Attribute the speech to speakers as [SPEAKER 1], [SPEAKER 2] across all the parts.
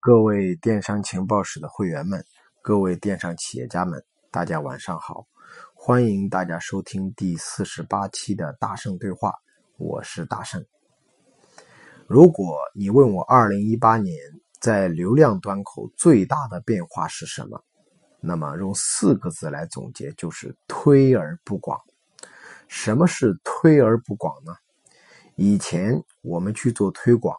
[SPEAKER 1] 各位电商情报室的会员们，各位电商企业家们，大家晚上好！欢迎大家收听第四十八期的大圣对话，我是大圣。如果你问我二零一八年在流量端口最大的变化是什么，那么用四个字来总结就是推而不广。什么是推而不广呢？以前我们去做推广。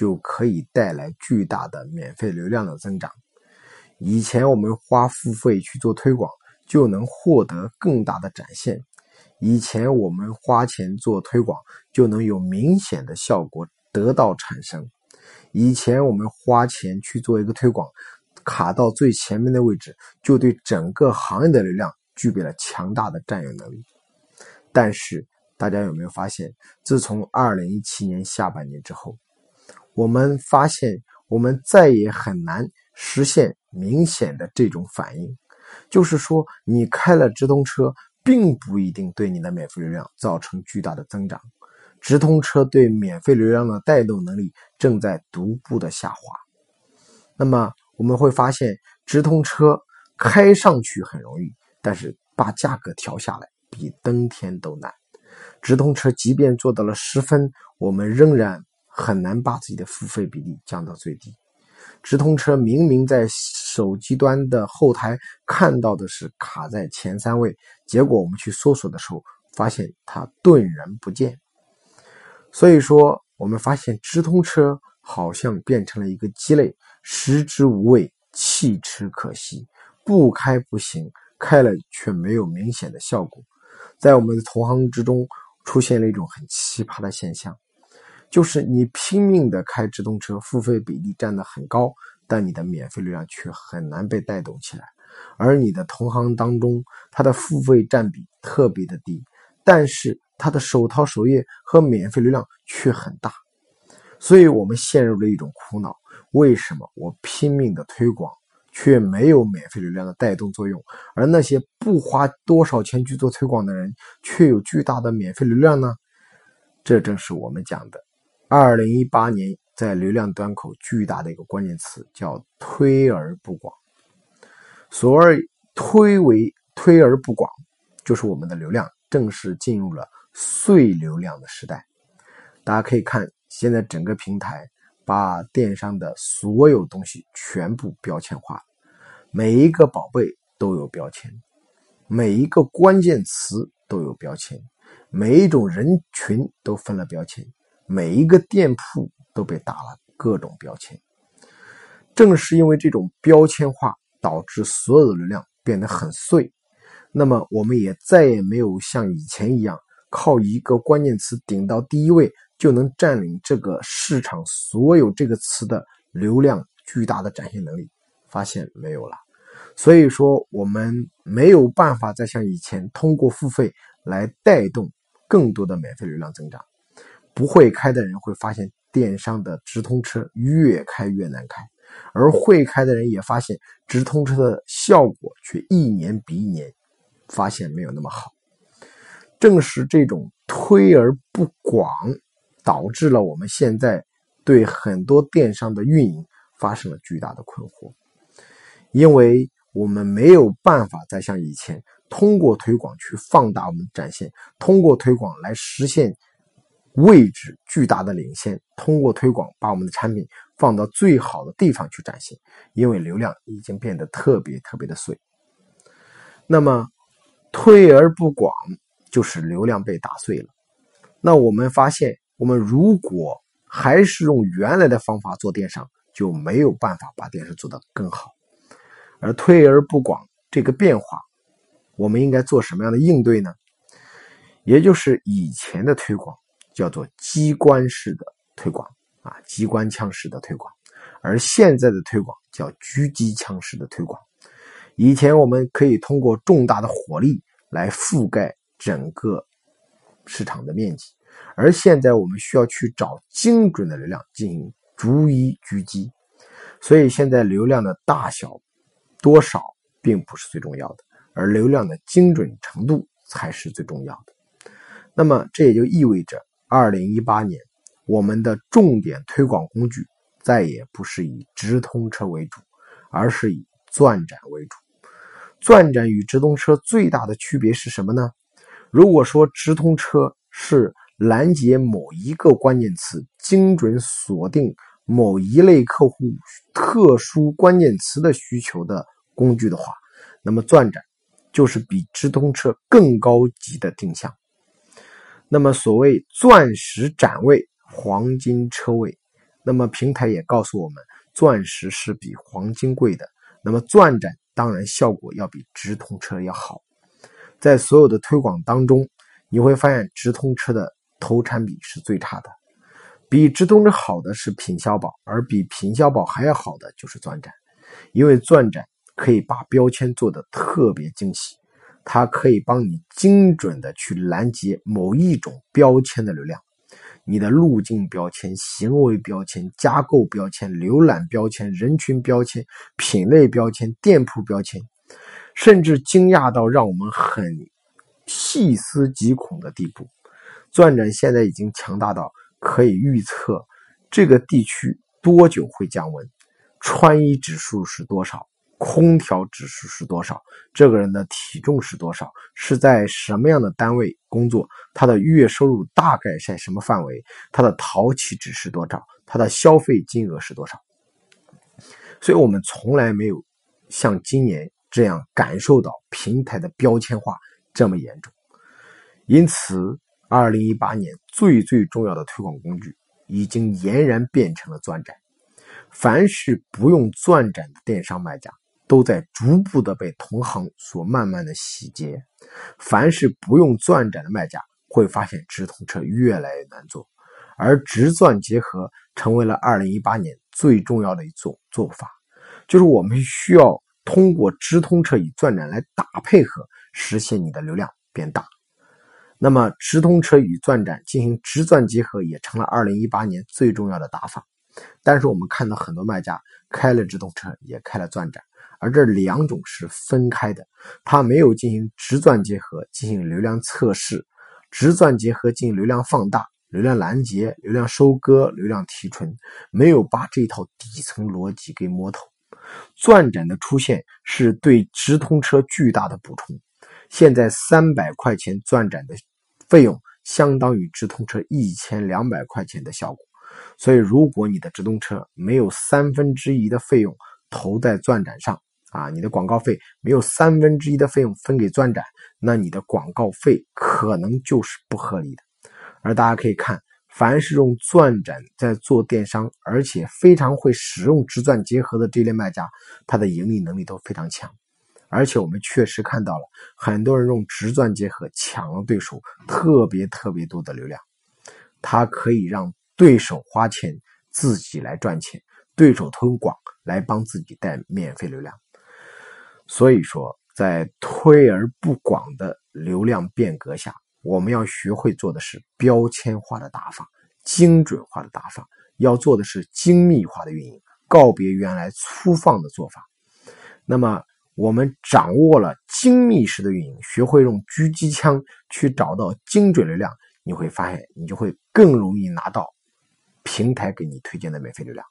[SPEAKER 1] 就可以带来巨大的免费流量的增长。以前我们花付费去做推广，就能获得更大的展现。以前我们花钱做推广，就能有明显的效果得到产生。以前我们花钱去做一个推广，卡到最前面的位置，就对整个行业的流量具备了强大的占有能力。但是大家有没有发现，自从二零一七年下半年之后，我们发现，我们再也很难实现明显的这种反应。就是说，你开了直通车，并不一定对你的免费流量造成巨大的增长。直通车对免费流量的带动能力正在逐步的下滑。那么，我们会发现，直通车开上去很容易，但是把价格调下来比登天都难。直通车即便做到了十分，我们仍然。很难把自己的付费比例降到最低。直通车明明在手机端的后台看到的是卡在前三位，结果我们去搜索的时候，发现它顿然不见。所以说，我们发现直通车好像变成了一个鸡肋，食之无味，弃之可惜。不开不行，开了却没有明显的效果。在我们的同行之中，出现了一种很奇葩的现象。就是你拼命的开直通车，付费比例占得很高，但你的免费流量却很难被带动起来。而你的同行当中，它的付费占比特别的低，但是它的手淘首页和免费流量却很大。所以我们陷入了一种苦恼：为什么我拼命的推广，却没有免费流量的带动作用？而那些不花多少钱去做推广的人，却有巨大的免费流量呢？这正是我们讲的。二零一八年在流量端口巨大的一个关键词叫推而不广。所谓推为推而不广，就是我们的流量正式进入了碎流量的时代。大家可以看，现在整个平台把电商的所有东西全部标签化，每一个宝贝都有标签，每一个关键词都有标签，每一种人群都分了标签。每一个店铺都被打了各种标签，正是因为这种标签化，导致所有的流量变得很碎。那么，我们也再也没有像以前一样，靠一个关键词顶到第一位就能占领这个市场所有这个词的流量巨大的展现能力，发现没有了。所以说，我们没有办法再像以前通过付费来带动更多的免费流量增长。不会开的人会发现电商的直通车越开越难开，而会开的人也发现直通车的效果却一年比一年发现没有那么好。正是这种推而不广，导致了我们现在对很多电商的运营发生了巨大的困惑，因为我们没有办法再像以前通过推广去放大我们的展现，通过推广来实现。位置巨大的领先，通过推广把我们的产品放到最好的地方去展现，因为流量已经变得特别特别的碎。那么推而不广，就是流量被打碎了。那我们发现，我们如果还是用原来的方法做电商，就没有办法把电商做得更好。而推而不广这个变化，我们应该做什么样的应对呢？也就是以前的推广。叫做机关式的推广啊，机关枪式的推广，而现在的推广叫狙击枪式的推广。以前我们可以通过重大的火力来覆盖整个市场的面积，而现在我们需要去找精准的流量进行逐一狙击。所以现在流量的大小多少并不是最重要的，而流量的精准程度才是最重要的。那么这也就意味着。二零一八年，我们的重点推广工具再也不是以直通车为主，而是以钻展为主。钻展与直通车最大的区别是什么呢？如果说直通车是拦截某一个关键词，精准锁定某一类客户特殊关键词的需求的工具的话，那么钻展就是比直通车更高级的定向。那么所谓钻石展位、黄金车位，那么平台也告诉我们，钻石是比黄金贵的。那么钻展当然效果要比直通车要好。在所有的推广当中，你会发现直通车的投产比是最差的，比直通车好的是品销宝，而比品销宝还要好的就是钻展，因为钻展可以把标签做的特别精细。它可以帮你精准的去拦截某一种标签的流量，你的路径标签、行为标签、加购标签、浏览标签、人群标签、品类标签、店铺标签，甚至惊讶到让我们很细思极恐的地步。钻展现在已经强大到可以预测这个地区多久会降温，穿衣指数是多少。空调指数是多少？这个人的体重是多少？是在什么样的单位工作？他的月收入大概在什么范围？他的淘气值是多少？他的消费金额是多少？所以我们从来没有像今年这样感受到平台的标签化这么严重。因此，二零一八年最最重要的推广工具已经俨然变成了钻展。凡是不用钻展的电商卖家。都在逐步的被同行所慢慢的洗劫。凡是不用钻展的卖家，会发现直通车越来越难做，而直钻结合成为了二零一八年最重要的一种做法。就是我们需要通过直通车与钻展来打配合，实现你的流量变大。那么，直通车与钻展进行直钻结合，也成了二零一八年最重要的打法。但是，我们看到很多卖家开了直通车，也开了钻展。而这两种是分开的，它没有进行直钻结合，进行流量测试，直钻结合进行流量放大、流量拦截、流量收割、流量提纯，没有把这套底层逻辑给摸透。钻展的出现是对直通车巨大的补充。现在三百块钱钻展的费用，相当于直通车一千两百块钱的效果。所以，如果你的直通车没有三分之一的费用投在钻展上，啊，你的广告费没有三分之一的费用分给钻展，那你的广告费可能就是不合理的。而大家可以看，凡是用钻展在做电商，而且非常会使用直钻结合的这类卖家，他的盈利能力都非常强。而且我们确实看到了很多人用直钻结合抢了对手特别特别多的流量，它可以让对手花钱自己来赚钱，对手推广来帮自己带免费流量。所以说，在推而不广的流量变革下，我们要学会做的是标签化的打法、精准化的打法，要做的是精密化的运营，告别原来粗放的做法。那么，我们掌握了精密式的运营，学会用狙击枪去找到精准流量，你会发现，你就会更容易拿到平台给你推荐的免费流量。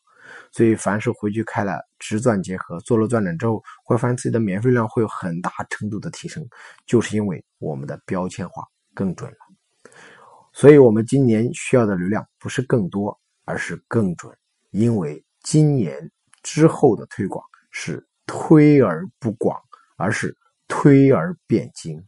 [SPEAKER 1] 所以，凡是回去开了直钻结合，做了钻展之后，会发现自己的免费量会有很大程度的提升，就是因为我们的标签化更准了。所以，我们今年需要的流量不是更多，而是更准。因为今年之后的推广是推而不广，而是推而变精。